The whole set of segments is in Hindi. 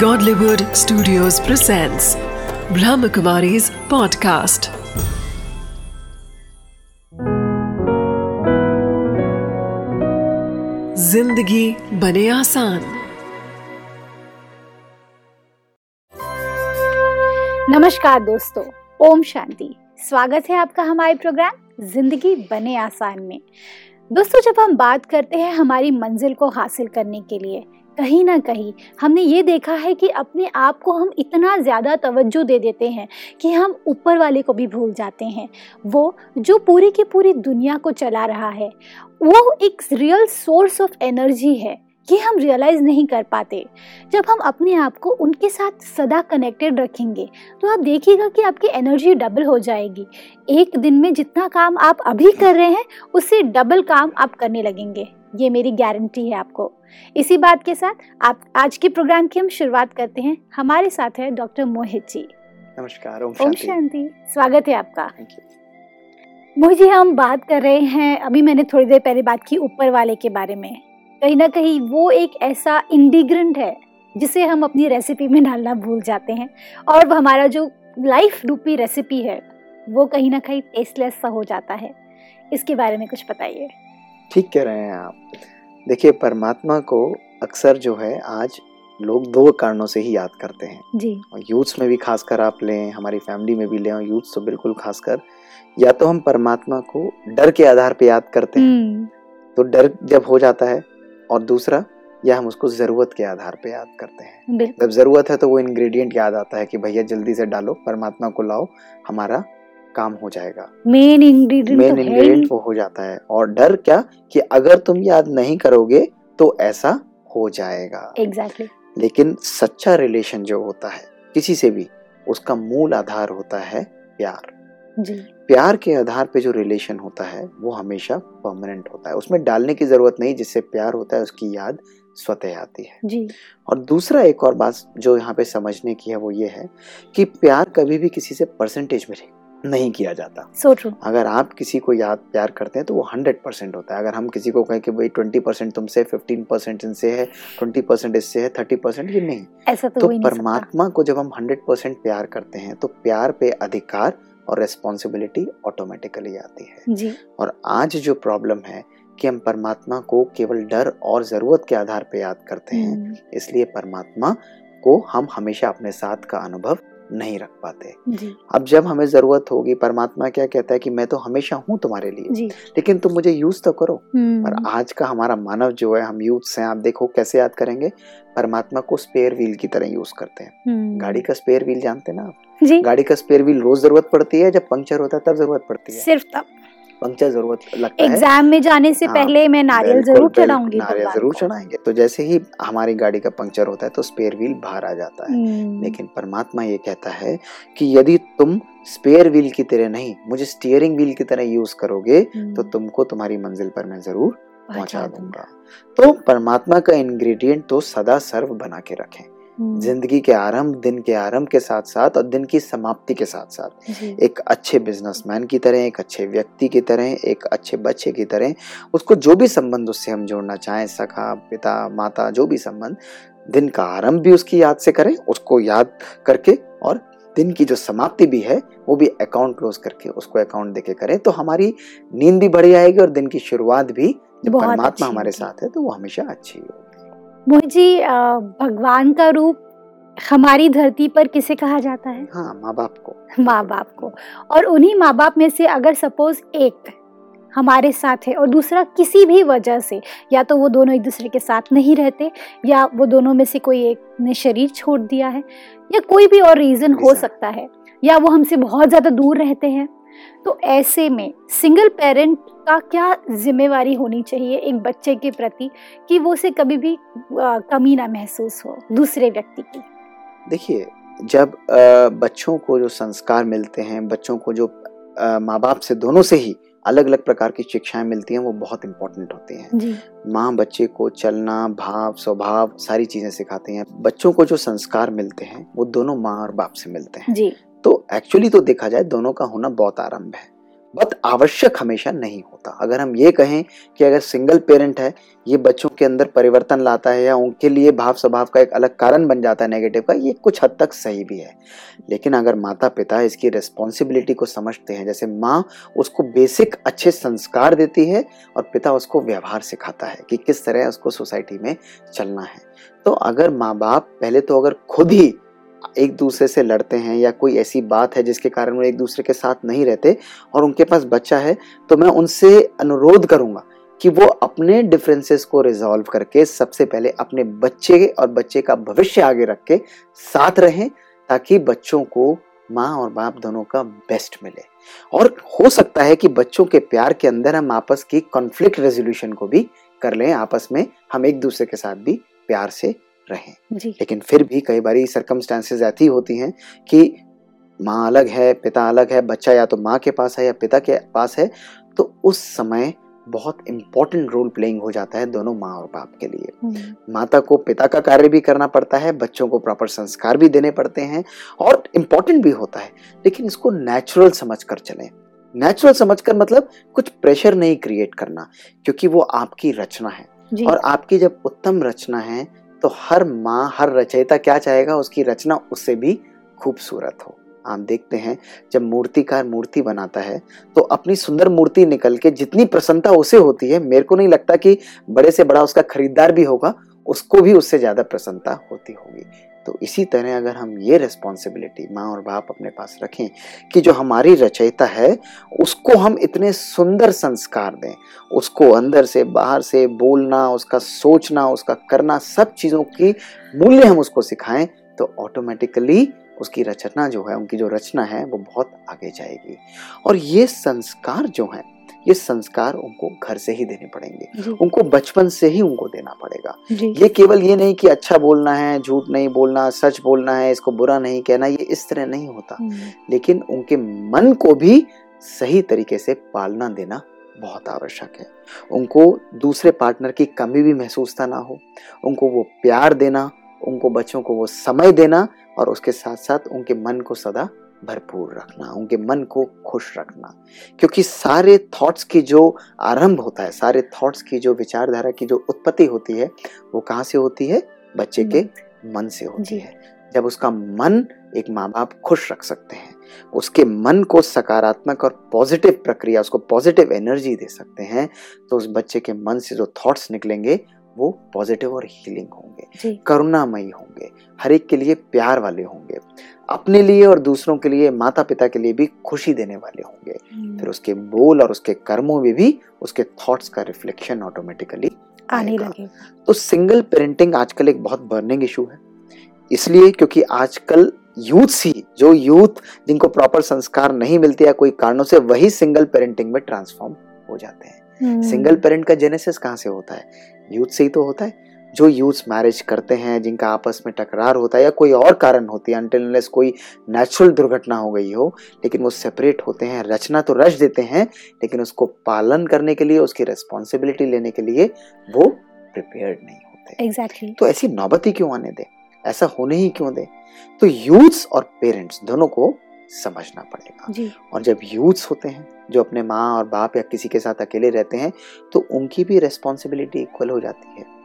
Godlywood Studios presents Brahmakumari's podcast. ज़िंदगी बने आसान। नमस्कार दोस्तों, ओम शांति। स्वागत है आपका हमारे प्रोग्राम ज़िंदगी बने आसान में। दोस्तों, जब हम बात करते हैं हमारी मंजिल को हासिल करने के लिए कहीं ना कहीं हमने ये देखा है कि अपने आप को हम इतना ज़्यादा तवज्जो दे देते हैं कि हम ऊपर वाले को भी भूल जाते हैं। वो जो पूरी की पूरी दुनिया को चला रहा है, वो एक रियल सोर्स ऑफ़ एनर्जी है। ये हम रियलाइज़ नहीं कर पाते। जब हम अपने आप को उनके साथ सदा कनेक्टेड रखेंगे तो आप देखिएगा कि आपकी एनर्जी डबल हो जाएगी। एक दिन में जितना काम आप अभी कर रहे हैं, उससे डबल काम आप करने लगेंगे। ये मेरी गारंटी है आपको। इसी बात के साथ आप आज के प्रोग्राम की हम शुरुआत करते हैं। हमारे साथ है डॉक्टर मोहित जी। नमस्कार ओम ओम शांति। शांति। स्वागत है आपका। मोहित जी हम बात कर रहे हैं अभी मैंने थोड़ी देर पहले बात की ऊपर वाले के बारे में। कहीं ना कहीं वो एक ऐसा इंडिग्रेंट है जिसे हम अपनी रेसिपी में डालना भूल जाते हैं। और हमारा जो लाइफ रूपी रेसिपी है वो कहीं ना कहीं टेस्टलेस सा हो जाता है। इसके बारे में कुछ बताइए। ठीक कह रहे हैं आप। देखिए परमात्मा को अक्सर जो है आज लोग दो कारणों से ही याद करते हैं। जी। और यूथ्स में भी खासकर आप लें हमारी फैमिली में भी लें और यूथ्स तो बिल्कुल खासकर या तो हम परमात्मा को डर के आधार पे याद करते हैं। हम्म। तो डर जब हो जाता है और दूसरा या हम उसको ज़रूरत के आधार पे याद करते हैं। जब ज़रूरत है तो वो इंग्रेडिएंट याद आता है कि भैया जल्दी से डालो परमात्मा को लाओ हमारा काम हो जाएगा। मेन इंग्रेडिएंट मेन इंग्रेडिएंट वो हो जाता है। और डर क्या कि अगर तुम याद नहीं करोगे तो ऐसा हो जाएगा। Exactly exactly. लेकिन सच्चा रिलेशन जो होता है किसी से भी उसका मूल आधार होता है प्यार। जी। प्यार के आधार पे जो रिलेशन होता है वो हमेशा परमानेंट होता है। उसमें डालने की ज़रूरत नहीं जिससे प्यार होता है उसकी याद स्वतः आती है। जी। और दूसरा एक और बात जो यहाँ पे समझने की है वो ये है कि प्यार कभी भी किसी से परसेंटेज में नहीं किया जाता। सो ट्रू अगर आप किसी को याद प्यार करते हैं तो वो हंड्रेड परसेंट होता है। अगर हम किसी को कहें कि भाई ट्वेंटी परसेंट तुमसे फिफ्टीन परसेंट इनसे है ट्वेंटी परसेंट इससे है थर्टी परसेंट ये नहीं। ऐसा तो, तो नहीं परमात्मा को जब हम हंड्रेड परसेंट प्यार करते हैं तो प्यार पे अधिकार और रेस्पॉन्सिबिलिटी ऑटोमेटिकली आती है। जी। और आज जो प्रॉब्लम है कि हम परमात्मा को केवल डर और ज़रूरत के आधार पे याद करते हैं हम्म, इसलिए परमात्मा को हम हमेशा अपने साथ का अनुभव नहीं रख पाते। अब जब हमें ज़रूरत होगी परमात्मा क्या कहता है कि मैं तो हमेशा हूँ तुम्हारे लिए। लेकिन तुम मुझे यूज़ तो करो। पर और आज का हमारा मानव जो है हम यूथ हैं आप देखो कैसे याद करेंगे? परमात्मा को स्पेयर व्हील की तरह यूज़ करते हैं। हम्म, गाड़ी का स्पेयर व्हील जानते ना आप? गाड़ी का स्पेयर व्हील रोज ज़रूरत पड़ती है जब पंक्चर होता है तब ज़रूरत पड़ती है? सिर्फ़ तब। पंक्चर ज़रूरत लगता है। एग्ज़ाम में जाने से हाँ, पहले मैं नारियल ज़रूर चढ़ाऊँगी नारियल ज़रूर चढ़ाएँगे। तो जैसे ही हमारी गाड़ी का पंक्चर होता है तो स्पेयर व्हील बाहर आ जाता है। हम्म, लेकिन परमात्मा ये कहता है कि यदि तुम स्पेयर व्हील की तरह नहीं मुझे स्टीयरिंग व्हील की तरह यूज़ करोगे हम्म, तो तुमको तुम्हारी मंजिल पर मैं ज़रूर पहुँचा दूँगा। तो परमात्मा का इंग्रेडिएंट तो सदा सर्व बना के रखें। हम्म, ज़िंदगी के आरंभ दिन के आरंभ के साथ साथ और दिन की समाप्ति के साथ साथ एक अच्छे बिजनेसमैन की तरह एक अच्छे व्यक्ति की तरह एक अच्छे बच्चे की तरह उसको जो भी संबंध उससे हम जोड़ना चाहें सखा पिता माता जो भी संबंध दिन का आरंभ भी उसकी याद से करें उसको याद करके और दिन की जो समाप्ति भी है वो भी अकाउंट क्लोज करके उसको अकाउंट देके करें तो हमारी नींद भी बढ़िया आएगी और दिन की शुरुआत भी जब परमात्मा हमारे साथ है तो वो हमेशा अच्छी होगी। मोहित जी भगवान का रूप हमारी धरती पर किसे कहा जाता है? हाँ माँ बाप को। माँ बाप को। और उन्हीं माँ बाप में से अगर सपोज़ एक हमारे साथ है और दूसरा किसी भी वजह से या तो वो दोनों एक दूसरे के साथ नहीं रहते या वो दोनों में से कोई एक ने शरीर छोड़ दिया है या कोई भी और रीज़न हो सकता है या वो हमसे बहुत ज़्यादा दूर रहते हैं तो ऐसे में सिंगल पेरेंट का क्या जिम्मेवारी होनी चाहिए एक बच्चे के प्रति कि वो उसे कभी भी कमी ना महसूस हो दूसरे व्यक्ति की? देखिए जब बच्चों को जो संस्कार मिलते हैं बच्चों को जो माँ बाप से दोनों से ही अलग अलग प्रकार की शिक्षाएँ मिलती हैं वो बहुत इंपॉर्टेंट होती हैं। माँ बच्चे को चलना भाव स्वभाव सारी चीज़ें सिखाती हैं। बच्चों को जो संस्कार मिलते हैं वो दोनों माँ और बाप से मिलते हैं। जी। तो एक्चुअली तो देखा जाए, दोनों का होना बहुत आरंभ है। बहुत आवश्यक हमेशा नहीं होता। अगर हम ये कहें कि अगर सिंगल पेरेंट है, ये बच्चों के अंदर परिवर्तन लाता है या उनके लिए भाव स्वभाव का एक अलग कारण बन जाता है नेगेटिव का, ये कुछ हद तक सही भी है। लेकिन अगर माता पिता इसकी रिस्पॉन्सिबिलिटी को समझते हैं, जैसे माँ उसको बेसिक अच्छे संस्कार देती है और पिता उसको व्यवहार सिखाता है कि किस तरह उसको सोसाइटी में चलना है। तो अगर माँ बाप पहले तो अगर खुद ही एक दूसरे से लड़ते हैं या कोई ऐसी बात है जिसके कारण वो एक दूसरे के साथ नहीं रहते और उनके पास बच्चा है तो मैं उनसे अनुरोध करूँगा कि वो अपने डिफरेंसेस को रिजॉल्व करके सबसे पहले अपने बच्चे और बच्चे का भविष्य आगे रख के साथ रहें ताकि बच्चों को माँ और बाप दोनों का बेस्ट मिले। और हो सकता है कि बच्चों के प्यार के अंदर हम आपस की कॉन्फ्लिक्ट रेजोल्यूशन को भी कर लें, आपस में हम एक दूसरे के साथ भी प्यार से रहें लेकिन फिर भी कई बार सरकमस्टांसेस ऐसी होती हैं कि माँ अलग है पिता अलग है बच्चा या तो माँ के पास है या पिता के पास है तो उस समय बहुत इंपॉर्टेंट रोल प्लेइंग हो जाता है दोनों माँ और बाप के लिए। हम्म, माता को पिता का कार्य भी करना पड़ता है बच्चों को प्रॉपर संस्कार भी देने पड़ते हैं और इम्पोर्टेंट भी होता है। लेकिन इसको नेचुरल समझ कर चलें। नेचुरल समझ कर मतलब कुछ प्रेशर नहीं क्रिएट करना क्योंकि वो आपकी रचना है। और आपकी जब उत्तम रचना है तो हर माँ, हर रचयिता क्या चाहेगा, उसकी रचना उससे भी खूबसूरत हो। आप देखते हैं, जब मूर्तिकार मूर्ति बनाता है तो अपनी सुंदर मूर्ति निकल के जितनी प्रसन्नता उसे होती है, मेरे को नहीं लगता कि बड़े से बड़ा उसका खरीदार भी होगा, उसको भी उससे ज़्यादा प्रसन्नता होती होगी। तो इसी तरह अगर हम ये रिस्पॉन्सिबिलिटी माँ और बाप अपने पास रखें कि जो हमारी रचयिता है, उसको हम इतने सुंदर संस्कार दें। उसको अंदर से, बाहर से बोलना, उसका सोचना, उसका करना, सब चीज़ों की मूल्य हम उसको सिखाएँ तो ऑटोमेटिकली उसकी रचना जो है, उनकी जो रचना है, वो बहुत आगे जाएगी। और ये संस्कार जो हैं ये संस्कार उनको घर से ही देने पड़ेंगे। उनको बचपन से ही उनको देना पड़ेगा। ये केवल ये नहीं कि अच्छा बोलना है झूठ नहीं बोलना सच बोलना है इसको बुरा नहीं कहना ये इस तरह नहीं होता। हम्म, लेकिन उनके मन को भी सही तरीके से पालना देना बहुत आवश्यक है। उनको दूसरे पार्टनर की कमी भी महसूस ना हो। उनको वो प्यार देना उनको बच्चों को वो समय देना और उसके साथ साथ उनके मन को सदा भरपूर रखना उनके मन को खुश रखना। क्योंकि सारे थॉट्स की जो आरंभ होता है सारे थॉट्स की जो विचारधारा की जो उत्पत्ति होती है वो कहाँ से होती है? बच्चे के मन से होती है। जब उसका मन एक माँ बाप खुश रख सकते हैं उसके मन को सकारात्मक और पॉजिटिव प्रक्रिया उसको पॉजिटिव एनर्जी दे सकते हैं तो उस बच्चे के मन से जो थॉट्स निकलेंगे वो पॉजिटिव और हीलिंग होंगे करुणामयी होंगे हर एक के लिए प्यार वाले होंगे अपने लिए और दूसरों के लिए माता पिता के लिए भी खुशी देने वाले होंगे। हम्म, फिर उसके बोल और उसके कर्मों में भी उसके थॉट्स का रिफ्लेक्शन ऑटोमेटिकली आने। लगेगा तो सिंगल पेरेंटिंग आजकल एक बहुत बर्निंग इशू है। इसलिए क्योंकि आजकल यूथ ही जो यूथ जिनको प्रॉपर संस्कार नहीं मिलते या कोई कारणों से वही सिंगल पेरेंटिंग में ट्रांसफॉर्म हो जाते हैं। हम्म, सिंगल पेरेंट का जेनेसिस कहाँ से होता है? यूथ से ही तो होता है। जो यूथ मैरिज करते हैं जिनका आपस में टकरार होता है या कोई और कारण होती है अनटिल कोई नेचुरल दुर्घटना हो गई हो लेकिन वो सेपरेट होते हैं रचना तो रच देते हैं लेकिन उसको पालन करने के लिए उसकी रिस्पॉन्सिबिलिटी लेने के लिए वो प्रिपेयर्ड नहीं होते एग्जैक्टली तो ऐसी नौबत ही क्यों आने दे? ऐसा होने ही क्यों दे? तो यूथ्स और पेरेंट्स दोनों को समझना पड़ेगा। जी। और जब यूथ्स होते हैं जो अपने माँ और बाप या किसी के साथ अकेले रहते हैं तो उनकी भी रिस्पॉन्सिबिलिटी इक्वल हो जाती है।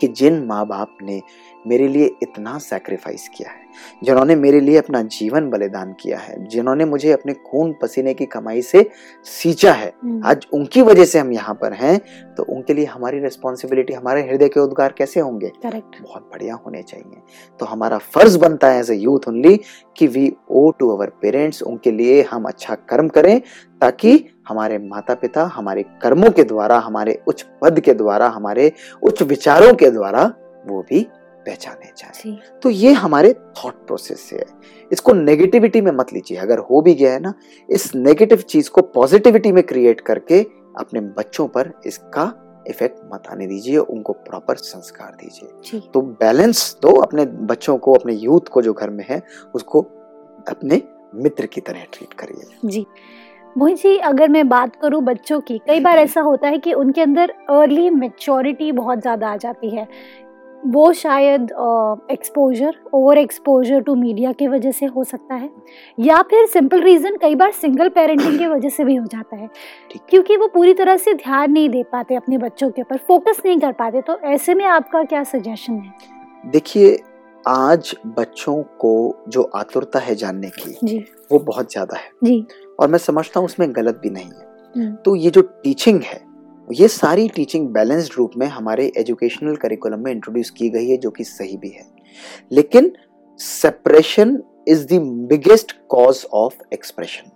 कि जिन माँ बाप ने मेरे लिए इतना सैक्रिफाइस किया है जिन्होंने मेरे लिए अपना जीवन बलिदान किया है जिन्होंने मुझे अपने खून पसीने की कमाई से सींचा है हम्म, आज उनकी वजह से हम यहाँ पर हैं तो उनके लिए हमारी रिस्पॉन्सिबिलिटी हमारे हृदय के उद्गार कैसे होंगे? करेक्ट बहुत बढ़िया होने चाहिए। तो हमारा फ़र्ज़ बनता है एज ए यूथ ओनली कि we owe to our parents उनके लिए हम अच्छा कर्म करें ताकि हमारे माता पिता हमारे कर्मों के द्वारा हमारे उच्च पद के द्वारा हमारे उच्च विचारों के द्वारा वो भी पहचाने जाए। तो ये हमारे थॉट प्रोसेस से है। इसको नेगेटिविटी में मत लीजिए। अगर हो भी गया है ना इस नेगेटिव चीज़ को पॉजिटिविटी में क्रिएट करके अपने बच्चों पर इसका इफ़ेक्ट मत आने दीजिए उनको प्रॉपर संस्कार दीजिए। तो बैलेंस दो अपने बच्चों को अपने यूथ को जो घर में है उसको अपने मित्र की तरह ट्रीट करिए। जी। मोहित जी अगर मैं बात करूँ बच्चों की कई बार ऐसा होता है कि उनके अंदर अर्ली मेच्योरिटी बहुत ज़्यादा आ जाती है। वो शायद exposure over exposure to media की वजह से हो सकता है या फिर सिंपल रीज़न कई बार सिंगल पेरेंटिंग की वजह से भी हो जाता है क्योंकि वो पूरी तरह से ध्यान नहीं दे पाते अपने बच्चों के ऊपर फोकस नहीं कर पाते। तो ऐसे में आपका क्या सजेशन है? देखिए आज बच्चों को जो आतुरता है जानने की जी। वो बहुत ज़्यादा है। जी। और मैं समझता हूँ उसमें गलत भी नहीं है। हम्म, तो ये जो टीचिंग है ये सारी टीचिंग बैलेंस्ड रूप में हमारे एजुकेशनल करिकुलम में इंट्रोड्यूस की गई है जो कि सही भी है। लेकिन separation is the biggest cause of expression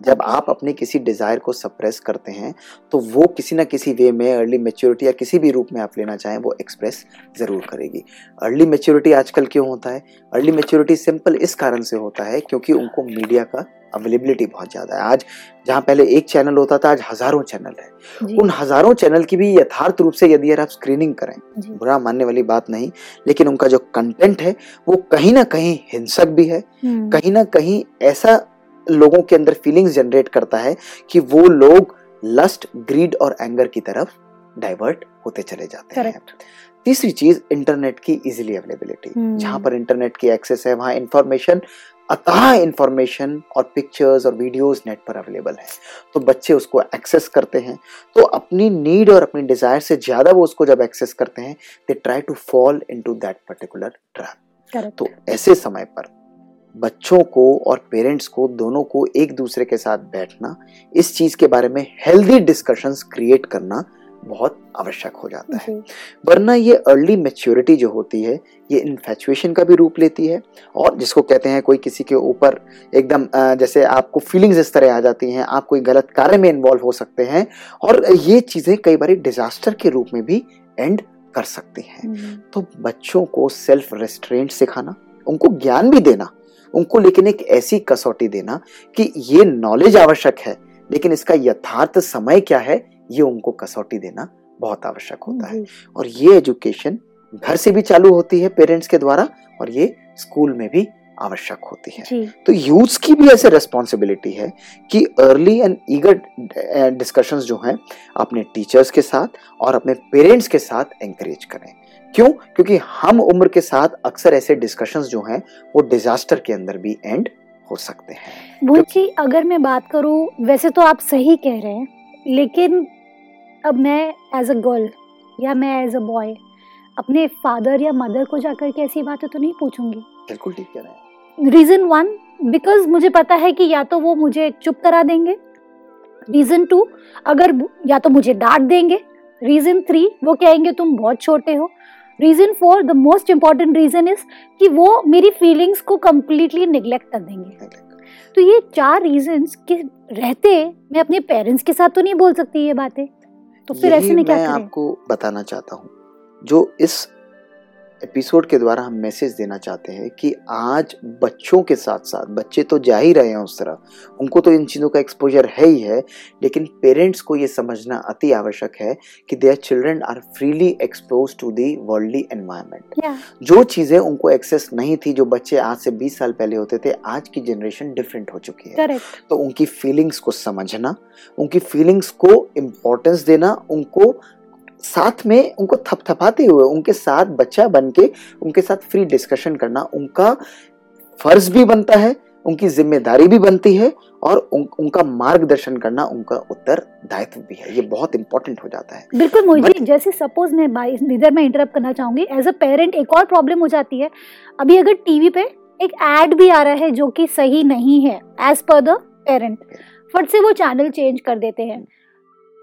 जब आप अपने किसी डिज़ायर को सप्रेस करते हैं तो वो किसी ना किसी वे में अर्ली मेच्योरिटी या किसी भी रूप में आप लेना चाहें वो एक्सप्रेस ज़रूर करेगी। अर्ली मेच्योरिटी आजकल क्यों होता है? अर्ली मेच्योरिटी सिंपल इस कारण से होता है क्योंकि उनको मीडिया का अवेलेबिलिटी बहुत ज़्यादा है। आज जहाँ पहले एक चैनल होता था आज हज़ारों चैनल है। उन हज़ारों चैनल की भी यथार्थ रूप से यदि आप स्क्रीनिंग करें बुरा मानने वाली बात नहीं लेकिन उनका जो कंटेंट है वो कहीं ना कहीं हिंसक भी है। हम्म, कहीं ना कहीं ऐसा लोगों के अंदर फीलिंग्स जनरेट करता है कि वो लोग लस्ट ग्रीड और एंगर की तरफ़ डाइवर्ट होते चले जाते हैं। तीसरी चीज़ इंटरनेट की इजीली अवेलेबिलिटी। जहाँ पर इंटरनेट की एक्सेस है वहाँ इंफॉर्मेशन अतः इंफॉर्मेशन और पिक्चर्स और वीडियोस नेट पर अवेलेबल है। तो बच्चे उसको एक्सेस करते हैं। तो अपनी नीड और अपनी डिज़ायर से ज़्यादा वो उसको जब एक्सेस करते हैं they try to fall into that particular trap तो ऐसे समय पर बच्चों को और पेरेंट्स को दोनों को एक दूसरे के साथ बैठना इस चीज़ के बारे में हेल्दी डिस्कशंस क्रिएट करना बहुत आवश्यक हो जाता है। वरना ये अर्ली मेच्योरिटी जो होती है ये इन्फेचुएशन का भी रूप लेती है और जिसको कहते हैं कोई किसी के ऊपर एकदम जैसे आपको फीलिंग्स इस तरह आ जाती हैं आप कोई गलत कार्य में इन्वॉल्व हो सकते हैं और ये चीज़ें कई बार डिजास्टर के रूप में भी एंड कर सकती हैं। हम्म, तो बच्चों को सेल्फ रेस्ट्रेंट सिखाना उनको ज्ञान भी देना उनको लेकिन एक ऐसी कसौटी देना कि ये नॉलेज आवश्यक है लेकिन इसका यथार्थ समय क्या है ये उनको कसौटी देना बहुत आवश्यक होता है। और ये एजुकेशन घर से भी चालू होती है पेरेंट्स के द्वारा और ये स्कूल में भी आवश्यक होती है। तो यूथ्स की भी ऐसे रिस्पॉन्सिबिलिटी है कि अर्ली एंड ईगर डिस्कशंस जो हैं अपने टीचर्स के साथ और अपने पेरेंट्स के साथ एंकरेज करें। क्यों? क्योंकि हम उम्र के साथ अक्सर ऐसे डिस्कशंस जो हैं वो डिजास्टर के अंदर भी एंड हो सकते हैं। जी अगर मैं बात करूँ वैसे तो आप सही कह रहे हैं लेकिन अब मैं एज अ गर्ल या मैं एज अ बॉय अपने फादर या मदर को जाकर के ऐसी बातें तो नहीं पूछूँगी। बिल्कुल ठीक कह रहे हैं। रीज़न वन बिकॉज़ मुझे पता है कि या तो वो मुझे चुप करा देंगे। रीज़न टू अगर या तो मुझे डांट देंगे। रीज़न थ्री वो कहेंगे तुम बहुत छोटे हो। Reason four the most important reason is कि वो मेरी फीलिंग्स को कम्प्लीटली निग्लेक्ट कर देंगे। तो ये चार रीजंस के रहते मैं अपने पेरेंट्स के साथ तो नहीं बोल सकती ये बातें। तो फिर ऐसे में क्या मैं करें? आपको बताना चाहता हूँ। जो इस एपिसोड के द्वारा हम मैसेज देना चाहते हैं कि आज बच्चों के साथ साथ बच्चे तो जा ही रहे हैं उस तरह उनको तो इन चीज़ों का एक्सपोजर है ही है लेकिन पेरेंट्स को ये समझना अति आवश्यक है कि their children are freely expose to the worldly environment या जो चीज़ें उनको एक्सेस नहीं थी जो बच्चे आज से 20 साल पहले होते थे आज की जनरेशन डिफरेंट हो चुकी है। करेक्ट तो उनकी फीलिंग्स को समझना उनकी फीलिंग्स को इम्पोर्टेंस देना उनको साथ में उनको थपथपाते हुए उनके साथ बच्चा बन के उनके साथ फ्री डिस्कशन करना उनका फ़र्ज़ भी बनता है उनकी ज़िम्मेदारी भी बनती है और उन, उनका मार्गदर्शन करना उनका उत्तरदायित्व भी है। ये बहुत इंपॉर्टेंट हो जाता है। बिल्कुल मोहित जैसे सपोज़ मैं इधर मैं इंटरप्ट करना चाहूँगी। एज अ पेरेंट एक और प्रॉब्लम हो जाती है। अभी अगर टीवी पे एक एड भी आ रहा है जो कि सही नहीं है एज पर द पेरेंट फट से वो चैनल चेंज कर देते हैं।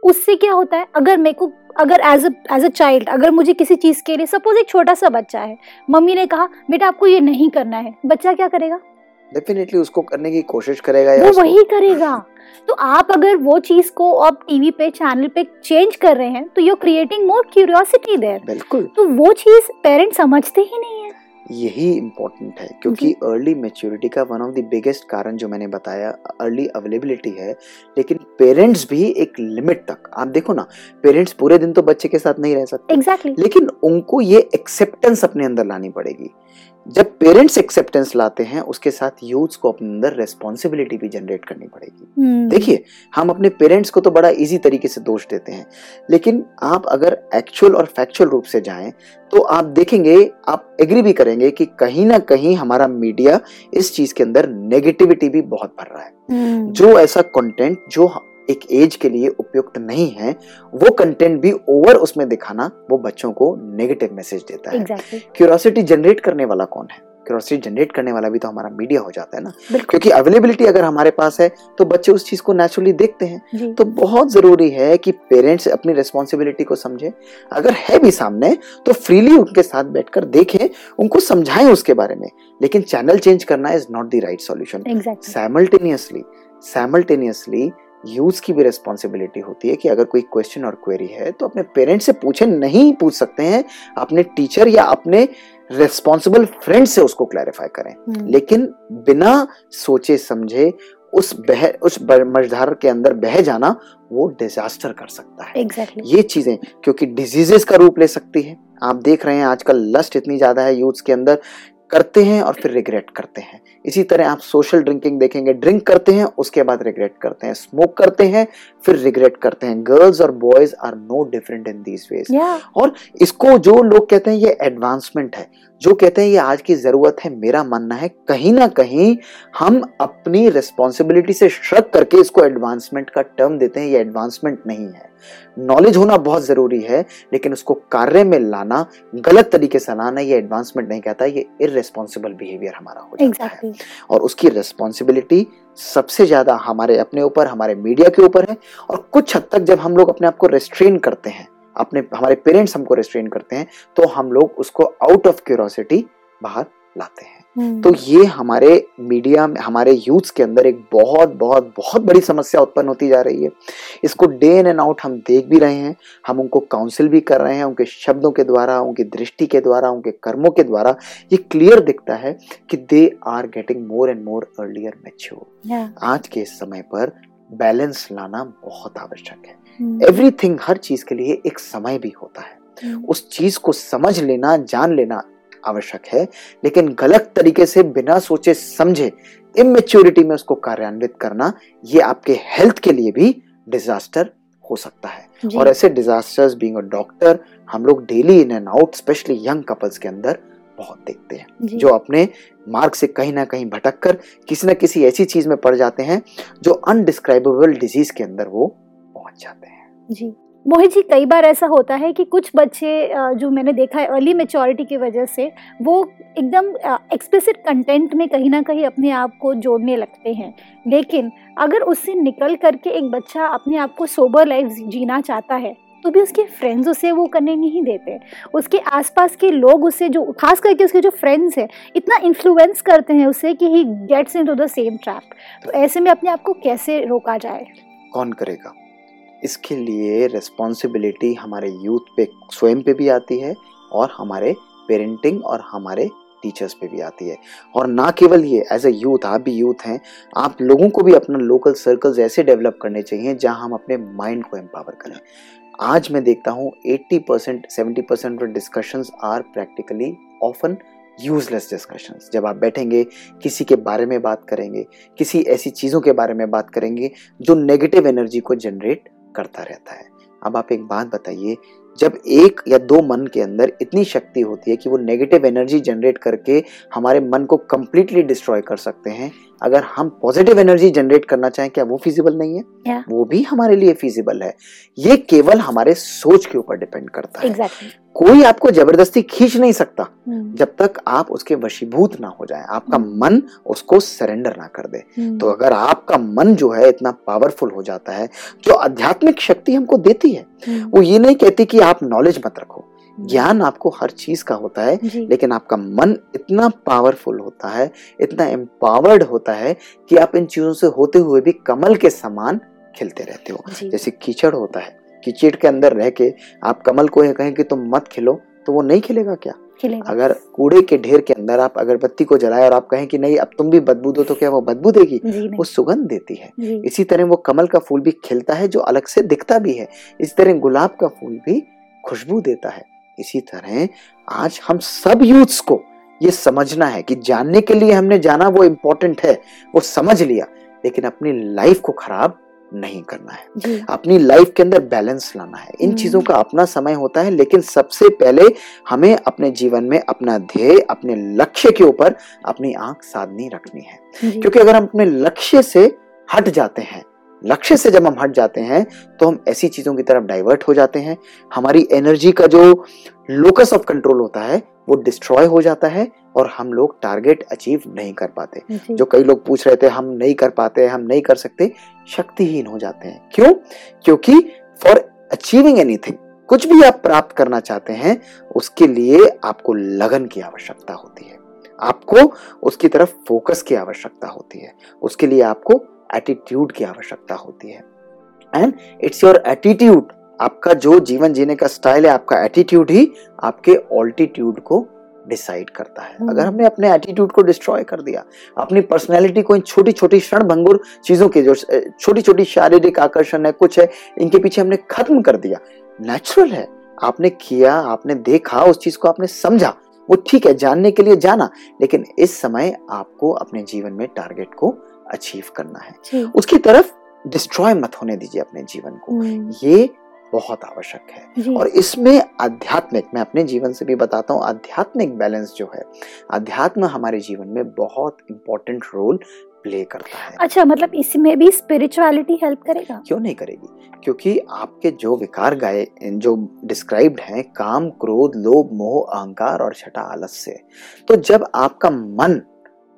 उससे क्या होता है? अगर मेरे को अगर एज एज अ चाइल्ड अगर मुझे किसी चीज़ के लिए सपोज़ एक छोटा सा बच्चा है मम्मी ने कहा बेटा आपको ये नहीं करना है। बच्चा क्या करेगा? डेफिनेटली उसको करने की कोशिश करेगा या वो उसको- वही करेगा। तो आप अगर वो चीज़ को आप टीवी पे चैनल पे चेंज कर रहे हैं तो you creating more curiosity there बिल्कुल। तो वो चीज़ पेरेंट्स समझते ही नहीं है। यही इम्पोर्टेंट है क्योंकि अर्ली मेच्योरिटी का वन ऑफ़ द बिगेस्ट कारण जो मैंने बताया अर्ली अवेलेबिलिटी है लेकिन पेरेंट्स भी एक लिमिट तक। आप देखो ना पेरेंट्स पूरे दिन तो बच्चे के साथ नहीं रह सकते। Exactly. लेकिन उनको ये एक्सेप्टेंस अपने अंदर लानी पड़ेगी। जब पेरेंट्स एक्सेप्टेंस लाते हैं उसके साथ यूथ्स को अपने अंदर रेस्पॉन्सिबिलिटी भी जनरेट करनी पड़ेगी। हम्म, देखिए हम अपने पेरेंट्स को तो बड़ा इजी तरीके से दोष देते हैं लेकिन आप अगर एक्चुअल और फैक्चुअल रूप से जाएँ तो आप देखेंगे आप एग्री भी करेंगे कि कहीं ना कहीं हमारा मीडिया इस चीज़ के अंदर नेगेटिविटी भी बहुत भर रहा है। हम्म, जो ऐसा कंटेंट जो एक एज के लिए उपयुक्त नहीं है वो कंटेंट भी ओवर उसमें दिखाना वो बच्चों को नेगेटिव मैसेज देता है। क्यूरोसिटी जनरेट करने वाला कौन है? क्यूरोसिटी जनरेट करने वाला भी तो हमारा मीडिया हो जाता है ना। क्योंकि अवेलेबिलिटी अगर हमारे पास है तो बच्चे उस चीज़ को नेचुरली देखते हैं। तो बहुत ज़रूरी है कि पेरेंट्स अपनी रिस्पॉन्सिबिलिटी को समझे। अगर है भी सामने तो फ्रीली उनके साथ बैठकर देखें उनको समझाएँ उसके बारे में। लेकिन चैनल चेंज करना is not the right solution exactly simultaneously simultaneously use की भी रिस्पॉन्सिबिलिटी होती है कि अगर कोई क्वेश्चन और क्वेरी है तो अपने पेरेंट्स से पूछे नहीं पूछ सकते हैं। अपने टीचर या अपने रिस्पॉन्सिबल फ्रेंड से उसको क्लैरिफाई करें। हम्म, लेकिन बिना सोचे समझे उस बह उस मझधार के अंदर बह जाना वो डिजास्टर कर सकता है। एग्जैक्टली ये चीज़ें क्योंकि डिजीजेस का रूप ले सकती है। आप देख रहे हैं आजकल लस्ट इतनी ज़्यादा है यूथ्स के अंदर करते हैं और फिर रिग्रेट करते हैं। इसी तरह आप सोशल ड्रिंकिंग देखेंगे ड्रिंक करते हैं उसके बाद रिग्रेट करते हैं। स्मोक करते हैं फिर रिग्रेट करते हैं। गर्ल्स और boys are no different in these ways और इसको जो लोग कहते हैं ये एडवांसमेंट है। जो कहते हैं ये आज की ज़रूरत है मेरा मानना है कहीं ना कहीं हम अपनी रिस्पॉन्सिबिलिटी से श्रक करके इसको एडवांसमेंट का टर्म देते हैं। ये एडवांसमेंट नहीं है। नॉलेज होना बहुत ज़रूरी है लेकिन उसको कार्य में लाना गलत तरीके से लाना ये एडवांसमेंट नहीं कहता ये इरेस्पॉन्सिबल बिहेवियर हमारा हो जाता exactly. है और उसकी रिस्पॉन्सिबिलिटी सबसे ज़्यादा हमारे अपने ऊपर हमारे मीडिया के ऊपर है और कुछ हद तक जब हम लोग अपने आप को रेस्ट्रेन करते हैं अपने हमारे पेरेंट्स हमको रेस्ट्रेन करते हैं तो हम लोग उसको आउट ऑफ़ क्यूरोसिटी बाहर लाते हैं तो ये हमारे मीडिया में हमारे यूथ्स के अंदर एक बहुत बहुत बहुत बड़ी समस्या उत्पन्न होती जा रही है। इसको डे इन एंड आउट हम देख भी रहे हैं हम उनको काउंसिल भी कर रहे हैं उनके शब्दों के द्वारा उनकी दृष्टि के द्वारा उनके कर्मों के द्वारा ये क्लियर दिखता है कि they are getting more and more earlier mature आज के इस समय पर बैलेंस लाना बहुत आवश्यक है। हम्म, एवरीथिंग हर चीज़ के लिए एक समय भी होता है। हम्म, उस चीज़ को समझ लेना जान लेना आवश्यक है लेकिन गलत तरीके से बिना सोचे समझे इमेच्योरिटी में उसको कार्यान्वित करना ये आपके हेल्थ के लिए भी डिजास्टर हो सकता है। और ऐसे डिजास्टर्स बीइंग अ डॉक्टर हम लोग daily in and out specially young couples के अंदर बहुत देखते हैं। जो। अपने मार्ग से कहीं ना कहीं भटक कर किसी ना किसी ऐसी चीज़ में पड़ जाते हैं जो अनडिस्क्राइबेबल डिज़ीज़ के अंदर वो पहुँच जाते हैं। जी। मोहित जी, कई बार ऐसा होता है कि कुछ बच्चे जो मैंने देखा है अर्ली मेचोरिटी की वजह से, वो एकदम एक्सप्लिसिट कंटेंट में कहीं ना कहीं अपने आप को जोड़ने लगते हैं। लेकिन अगर उससे निकल करके एक बच्चा अपने आप को सोबर लाइफ जीना चाहता है तो भी उसके फ्रेंड्स उसे वो करने नहीं देते। उसके आसपास के लोग उसे जो, खास करके उसके जो फ्रेंड्स हैं, इतना इन्फ्लुएंस करते हैं उसे कि he gets into the same trap तो ऐसे में अपने आप को कैसे रोका जाए? कौन करेगा? इसके लिए रिस्पॉन्सिबिलिटी हमारे यूथ पे स्वयं पे भी आती है और हमारे पेरेंटिंग और हमारे टीचर्स पे भी आती है। और ना केवल ये एज ए यूथ आप भी यूथ हैं, आप लोगों को भी अपना लोकल सर्कल्स ऐसे डेवलप करने चाहिए जहाँ हम अपने माइंड को एम्पावर करें। आज मैं देखता हूँ 80 percent seventy percent discussions are practically often useless discussions जब आप बैठेंगे, किसी के बारे में बात करेंगे, किसी ऐसी चीज़ों के बारे में बात करेंगे, जो नेगेटिव एनर्जी को जनरेट करता रहता है। अब आप एक बात बताइए, जब एक या दो मन के अंदर इतनी शक्ति होती है कि वो नेगेटिव एनर्जी जनरेट करके हमारे मन को कंप्लीटली डिस्ट्रॉय कर सकते हैं अगर हम पॉजिटिव एनर्जी जनरेट करना चाहें क्या वो फिजिबल नहीं है Yeah. वो भी हमारे लिए फिजिबल है ये केवल हमारे सोच के ऊपर डिपेंड करता है एग्जैक्टली कोई आपको ज़बरदस्ती खींच नहीं सकता hmm. जब तक आप उसके वशीभूत ना हो जाए आपका हम्म। मन उसको सरेंडर ना कर दे hmm. तो अगर आपका मन जो है इतना पावरफुल हो जाता है जो आध्यात्मिक शक्ति हमको देती है वो ये नहीं कहती कि आप नॉलेज मत रखो ज्ञान आपको हर चीज़ का होता है लेकिन आपका मन इतना पावरफुल होता है इतना एम्पावर्ड होता है कि आप इन चीज़ों से होते हुए भी कमल के समान खिलते रहते हो। जैसे कीचड़ होता है कीचड़ के अंदर रह के आप कमल को ये कहें कि तुम मत खिलो तो वो नहीं खिलेगा क्या? खिलेगा। अगर कूड़े के ढेर के अंदर आप अगरबत्ती को जलाए और आप कहें कि नहीं अब तुम भी बदबू दो तो क्या वो बदबू देगी? वो सुगंध देती है। इसी तरह वो कमल का फूल भी खिलता है जो अलग से दिखता भी है। इसी तरह गुलाब का फूल भी खुशबू देता है। इसी तरह आज हम सब यूथ्स को ये समझना है कि जानने के लिए हमने जाना वो इम्पोर्टेंट है वो समझ लिया लेकिन अपनी लाइफ को खराब नहीं करना है। अपनी लाइफ के अंदर बैलेंस लाना है। इन हम्म। चीज़ों का अपना समय होता है लेकिन सबसे पहले हमें अपने जीवन में अपना ध्येय अपने लक्ष्य के ऊपर अपनी आँख साधनी रखनी है। क्योंकि अगर हम अपने लक्ष्य से हट जाते हैं लक्ष्य से जब हम हट जाते हैं तो हम ऐसी चीज़ों की तरफ़ डाइवर्ट हो जाते हैं। हमारी एनर्जी का जो लोकस ऑफ़ कंट्रोल होता है वो डिस्ट्रॉय हो जाता है और हम लोग टारगेट अचीव नहीं कर पाते। जी। कई लोग पूछ रहे थे हम नहीं कर पाते हम नहीं कर सकते शक्तिहीन हो जाते हैं। क्यों? क्योंकि फॉर अचीविंग एनीथिंग कुछ भी आप प्राप्त करना चाहते हैं उसके लिए आपको लगन की आवश्यकता होती है। आपको उसकी तरफ़ फोकस की आवश्यकता होती है। उसके लिए आपको एटीट्यूड की आवश्यकता होती है। एंड इट्स योर एटीट्यूड आपका जो जीवन जीने का स्टाइल है आपका एटीट्यूड ही आपके ऑल्टीट्यूड को डिसाइड करता है। हम्म। अगर हमने अपने एटीट्यूड को डिस्ट्रॉय कर दिया अपनी पर्सनैलिटी को इन छोटी छोटी क्षण भंगुर चीज़ों के जो छोटी छोटी शारीरिक आकर्षण है कुछ है इनके पीछे हमने खत्म कर दिया। नेचुरल है। आपने किया आपने देखा उस चीज़ को आपने समझा। वो ठीक है जानने के लिए जाना लेकिन इस समय आपको अपने जीवन में टारगेट को अचीव करना है। उसकी तरफ़ डिस्ट्रॉय मत होने दीजिए अपने जीवन को। हम्म, ये बहुत आवश्यक है। और इसमें आध्यात्मिक मैं अपने जीवन से भी बताता हूँ आध्यात्मिक बैलेंस जो है अध्यात्म हमारे जीवन में बहुत इंपॉर्टेंट रोल प्ले करता है। अच्छा मतलब इसमें भी स्पिरिचुअलिटी हेल्प करेगा? क्यों नहीं करेगी? क्योंकि आपके जो विकार गाय जो डिस्क्राइब्ड हैं काम क्रोध लोभ मोह अहंकार और छठा आलस्य तो जब आपका मन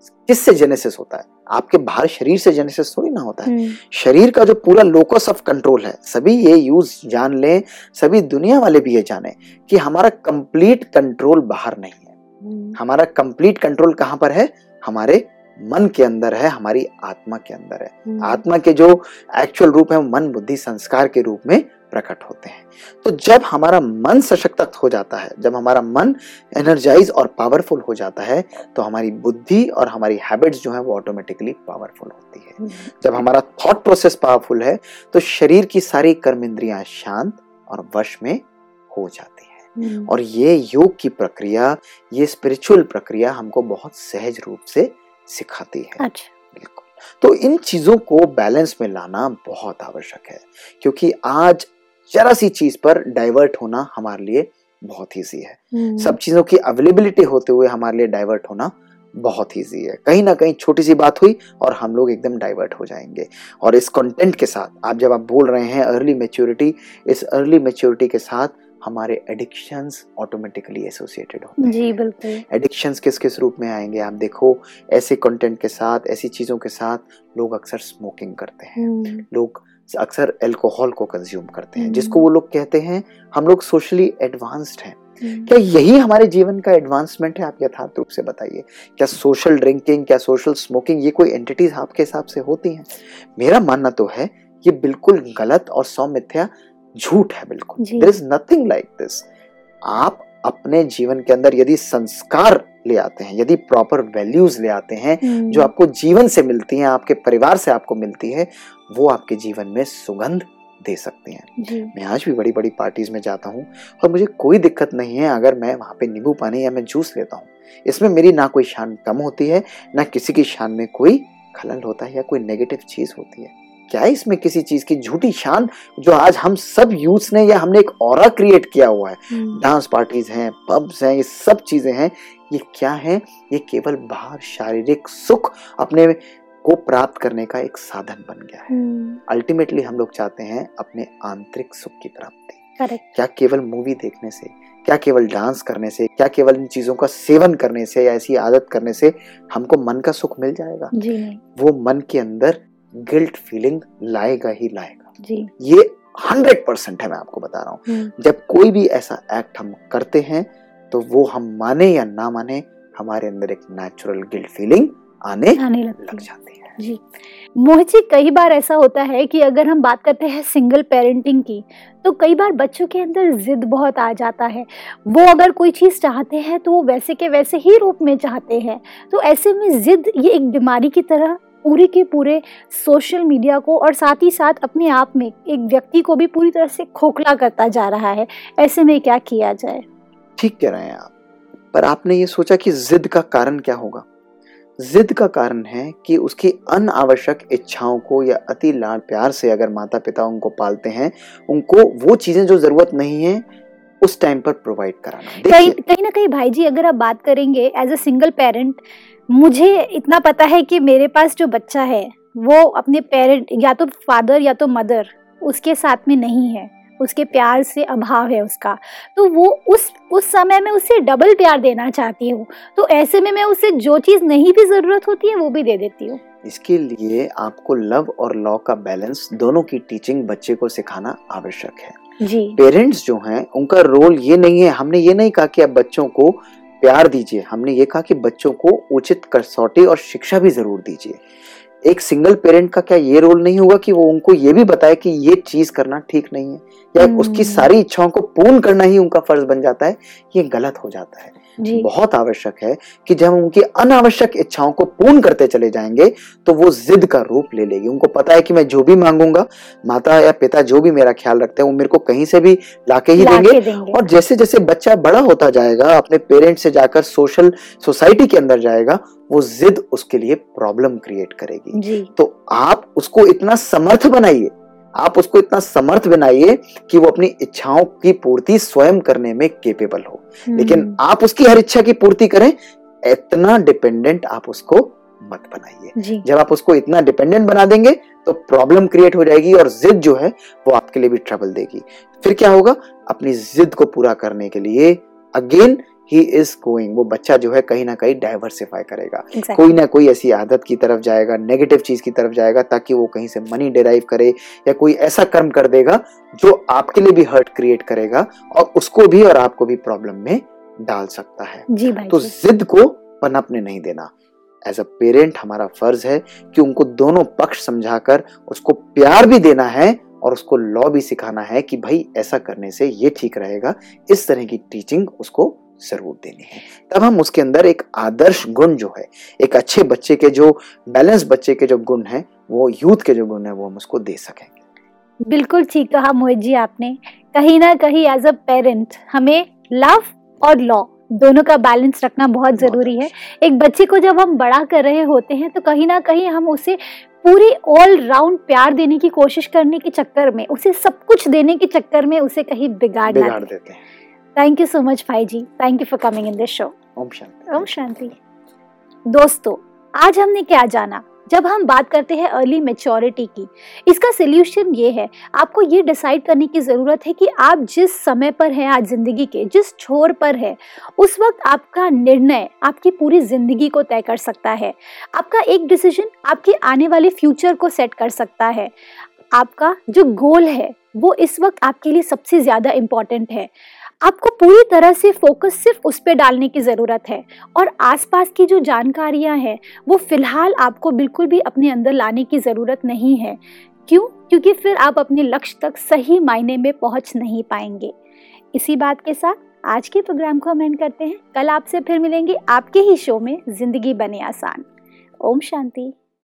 किससे जेनेसिस होता है? आपके बाहर शरीर से जेनेसिस थोड़ी ना होता है। हम्म, शरीर का जो पूरा लोकस ऑफ़ कंट्रोल है सभी ये यूज़ जान लें सभी दुनिया वाले भी ये जाने कि हमारा कंप्लीट कंट्रोल बाहर नहीं है। हम्म, हमारा कंप्लीट कंट्रोल कहाँ पर है? हमारे मन के अंदर है हमारी आत्मा के अंदर है। हम्म, आत्मा के जो एक्चुअल रूप है मन बुद्धि संस्कार के रूप में प्रकट होते हैं। तो जब हमारा मन सशक्त हो जाता है जब हमारा मन एनर्जाइज और पावरफुल हो जाता है तो हमारी बुद्धि और हमारी हैबिट्स जो है वो ऑटोमेटिकली पावरफुल होती है। हम्म, जब हमारा थॉट प्रोसेस पावरफुल है तो शरीर की सारी कर्म इंद्रियाँ शांत और वश में हो जाती है। हम्म, और ये योग की प्रक्रिया ये स्पिरिचुअल प्रक्रिया हमको बहुत सहज रूप से सिखाती है। अच्छा। बिल्कुल। तो इन चीज़ों को बैलेंस में लाना बहुत आवश्यक है क्योंकि आज जरा सी चीज़ पर डाइवर्ट होना हमारे लिए बहुत ईजी है। हम्म, सब चीज़ों की अवेलेबिलिटी होते हुए हमारे लिए डाइवर्ट होना बहुत ईजी है। कहीं ना कहीं छोटी सी बात हुई और हम लोग एकदम डाइवर्ट हो जाएँगे। और इस कंटेंट के साथ आप जब आप बोल रहे हैं अर्ली मेच्योरिटी इस अर्ली मेच्योरिटी के साथ हमारे एडिक्शंस ऑटोमेटिकली एसोसिएटेड होते हैं। जी बिल्कुल। एडिक्शंस किस किस रूप में आएँगे? आप देखो ऐसे कंटेंट के साथ ऐसी चीज़ों के साथ लोग अक्सर स्मोकिंग करते हैं। हम्म, लोग अक्सर अल्कोहल को कंज्यूम करते हैं हम्म। जिसको वो लोग कहते हैं हम लोग सोशली एडवांस्ड हैं। हम्म, क्या यही हमारे जीवन का एडवांसमेंट है आप यथार्थ रूप से बताइए? क्या सोशल ड्रिंकिंग क्या सोशल स्मोकिंग ये कोई एंटिटीज आपके हिसाब से होती हैं? मेरा मानना तो है ये बिल्कुल गलत और सौ मिथ्या झूठ है बिल्कुल। There is nothing like this आप अपने जीवन के अंदर यदि संस्कार ले आते हैं यदि प्रॉपर वैल्यूज़ ले आते हैं हम्म, जो आपको जीवन से मिलती हैं आपके परिवार से आपको मिलती है वो आपके जीवन में सुगंध दे सकती हैं। मैं आज भी बड़ी बड़ी पार्टीज़ में जाता हूँ और मुझे कोई दिक्कत नहीं है अगर मैं वहाँ पे नींबू पानी या मैं जूस लेता हूँ। इसमें मेरी ना कोई शान कम होती है ना किसी की शान में कोई खलल होता है या कोई नेगेटिव चीज़ होती है। क्या है इसमें किसी चीज़ की झूठी शान जो आज हम सब यूथ ने या हमने एक और क्रिएट किया हुआ है? हम्म, डांस पार्टीज़ हैं पब्स हैं ये सब चीज़ें हैं। ये क्या है? ये केवल बाहर शारीरिक सुख अपने को प्राप्त करने का एक साधन बन गया है। हम्म, अल्टीमेटली हम लोग चाहते हैं अपने आंतरिक सुख की प्राप्ति। क्या केवल मूवी देखने से क्या केवल डांस करने से क्या केवल इन चीज़ों का सेवन करने से या ऐसी आदत करने से हमको मन का सुख मिल जाएगा? जी। नहीं वो मन के अंदर गिल्ट फीलिंग लाएगा ही लाएगा। जी। ये हंड्रेड परसेंट है मैं आपको बता रहा हूँ। हम्म, जब कोई भी ऐसा एक्ट हम करते हैं तो वो हम माने या ना माने हमारे अंदर एक नेचुरल गिल्ट फीलिंग आने आने लग जाती है। जी। मोहित जी कई बार ऐसा होता है कि अगर हम बात करते हैं सिंगल पेरेंटिंग की तो कई बार बच्चों के अंदर जिद बहुत आ जाता है। वो अगर कोई चीज़ चाहते हैं तो वो वैसे के वैसे ही रूप में चाहते हैं। तो ऐसे में जिद ये एक बीमारी की तरह पूरे के पूरे सोशल मीडिया को और साथ ही साथ अपने आप में एक व्यक्ति को भी पूरी तरह से खोखला करता जा रहा है। ऐसे में क्या किया जाए? ठीक कह रहे हैं आप, पर आपने ये सोचा कि जिद का कारण क्या होगा? जिद का कारण है कि उसकी अनावश्यक इच्छाओं को या अति लाड़ प्यार से अगर माता पिता उनको पालते हैं, उनको वो चीज़ें जो ज़रूरत नहीं है उस टाइम पर प्रोवाइड कराना। कहीं कहीं ना कहीं भाई जी अगर आप बात करेंगे एज अ सिंगल पेरेंट मुझे इतना पता है कि मेरे पास जो बच्चा है वो अपने पेरेंट या तो फादर या तो मदर उसके साथ में नहीं है। उसके प्यार से अभाव है उसका। तो वो उस उस समय में उसे डबल प्यार देना चाहती हूँ। तो ऐसे में मैं उसे जो चीज़ नहीं भी ज़रूरत होती है वो भी दे देती हूँ। इसके लिए आपको लव और लॉ का बैलेंस दोनों की टीचिंग बच्चे को सिखाना आवश्यक है। जी। पेरेंट्स जो हैं उनका रोल ये नहीं है हमने ये नहीं कहा कि आप बच्चों को प्यार दीजिए हमने ये कहा कि बच्चों को उचित कसौटी और शिक्षा भी ज़रूर दीजिए। एक सिंगल पेरेंट का क्या ये रोल नहीं होगा कि वो उनको ये भी बताए कि ये चीज़ करना ठीक नहीं है? या हम्म। उसकी सारी इच्छाओं को पूर्ण करना ही उनका फ़र्ज़ बन जाता है ये गलत हो जाता है। बहुत आवश्यक है कि जब हम उनकी अनावश्यक इच्छाओं को पूर्ण करते चले जाएँगे तो वो जिद का रूप ले लेगी। उनको पता है कि मैं जो भी मांगूँगा माता या पिता जो भी मेरा ख्याल रखते हैं वो मेरे को कहीं से भी लाके ही लाके देंगे। देंगे। और जैसे जैसे बच्चा बड़ा होता जाएगा अपने पेरेंट्स से जाकर सोशल सोसाइटी के अंदर जाएगा वो जिद उसके लिए प्रॉब्लम क्रिएट करेगी। तो आप उसको इतना समर्थ बनाइए आप उसको इतना समर्थ बनाइए कि वो अपनी इच्छाओं की पूर्ति स्वयं करने में केपेबल हो। लेकिन हम्म, आप उसकी हर इच्छा की पूर्ति करें इतना डिपेंडेंट आप उसको मत बनाइए। जब आप उसको इतना डिपेंडेंट बना देंगे तो प्रॉब्लम क्रिएट हो जाएगी और जिद जो है वो आपके लिए भी ट्रबल देगी। फिर क्या होगा? अपनी जिद को पूरा करने के लिए अगेन ही इज़ गोइंग वो बच्चा जो है कहीं ना कहीं डाइवर्सिफाई करेगा। Exactly. कोई ना कोई ऐसी आदत की तरफ़ जाएगा नेगेटिव चीज़ की तरफ़ जाएगा ताकि वो कहीं से मनी डिराइव करे या कोई ऐसा कर्म कर देगा जो आपके लिए भी हर्ट क्रिएट करेगा और उसको भी और आपको भी प्रॉब्लम में डाल सकता है। जी भाई तो जी। जिद को पनपने नहीं देना। एज अ पेरेंट हमारा फ़र्ज़ है कि उनको दोनों पक्ष समझाकर उसको प्यार भी देना है और उसको लॉ भी सिखाना है कि भाई ऐसा करने से ये ठीक रहेगा। इस तरह की टीचिंग उसको ज़रूर देनी है। तब हम उसके अंदर एक आदर्श गुण जो है एक अच्छे बच्चे के जो बैलेंस बच्चे के जो गुण है वो यूथ के जो गुण है वो हम उसको दे सकेंगे। बिल्कुल ठीक कहा मोहित जी आपने। कहीं ना कहीं एज अ पेरेंट हमें लव और लॉ दोनों का बैलेंस रखना बहुत ज़रूरी है। एक बच्चे को जब हम बड़ा कर रहे होते हैं तो कहीं ना कहीं हम उसे पूरी ऑल राउंड प्यार देने की कोशिश करने के चक्कर में उसे सब कुछ देने के चक्कर में उसे कहीं बिगाड़ बिगाड़ देते हैं। थैंक यू सो मच भाई जी thank you for coming in this show ओम शांति ओम शांति दोस्तों आज हमने क्या जाना? जब हम बात करते हैं अर्ली मेच्योरिटी की इसका सोल्यूशन ये है आपको ये डिसाइड करने की ज़रूरत है कि आप जिस समय पर हैं आज ज़िंदगी के जिस छोर पर है उस वक्त आपका निर्णय आपकी पूरी ज़िंदगी को तय कर सकता है। आपका एक डिसीज़न आपके आने वाले फ्यूचर को सेट कर सकता है। आपका जो गोल है वो इस वक्त आपके लिए सबसे ज़्यादा इंपॉर्टेंट है। आपको पूरी तरह से फोकस सिर्फ़ उस पर डालने की ज़रूरत है। और आसपास की जो जानकारियाँ हैं, वो फ़िलहाल आपको बिल्कुल भी अपने अंदर लाने की ज़रूरत नहीं है। क्यों? क्योंकि फिर आप अपने लक्ष्य तक सही मायने में पहुँच नहीं पाएँगे। इसी बात के साथ आज के प्रोग्राम को हम एंड करते हैं। कल आपसे फिर मिलेंगे आपके ही शो में, ज़िंदगी बने आसान। ओम शांति।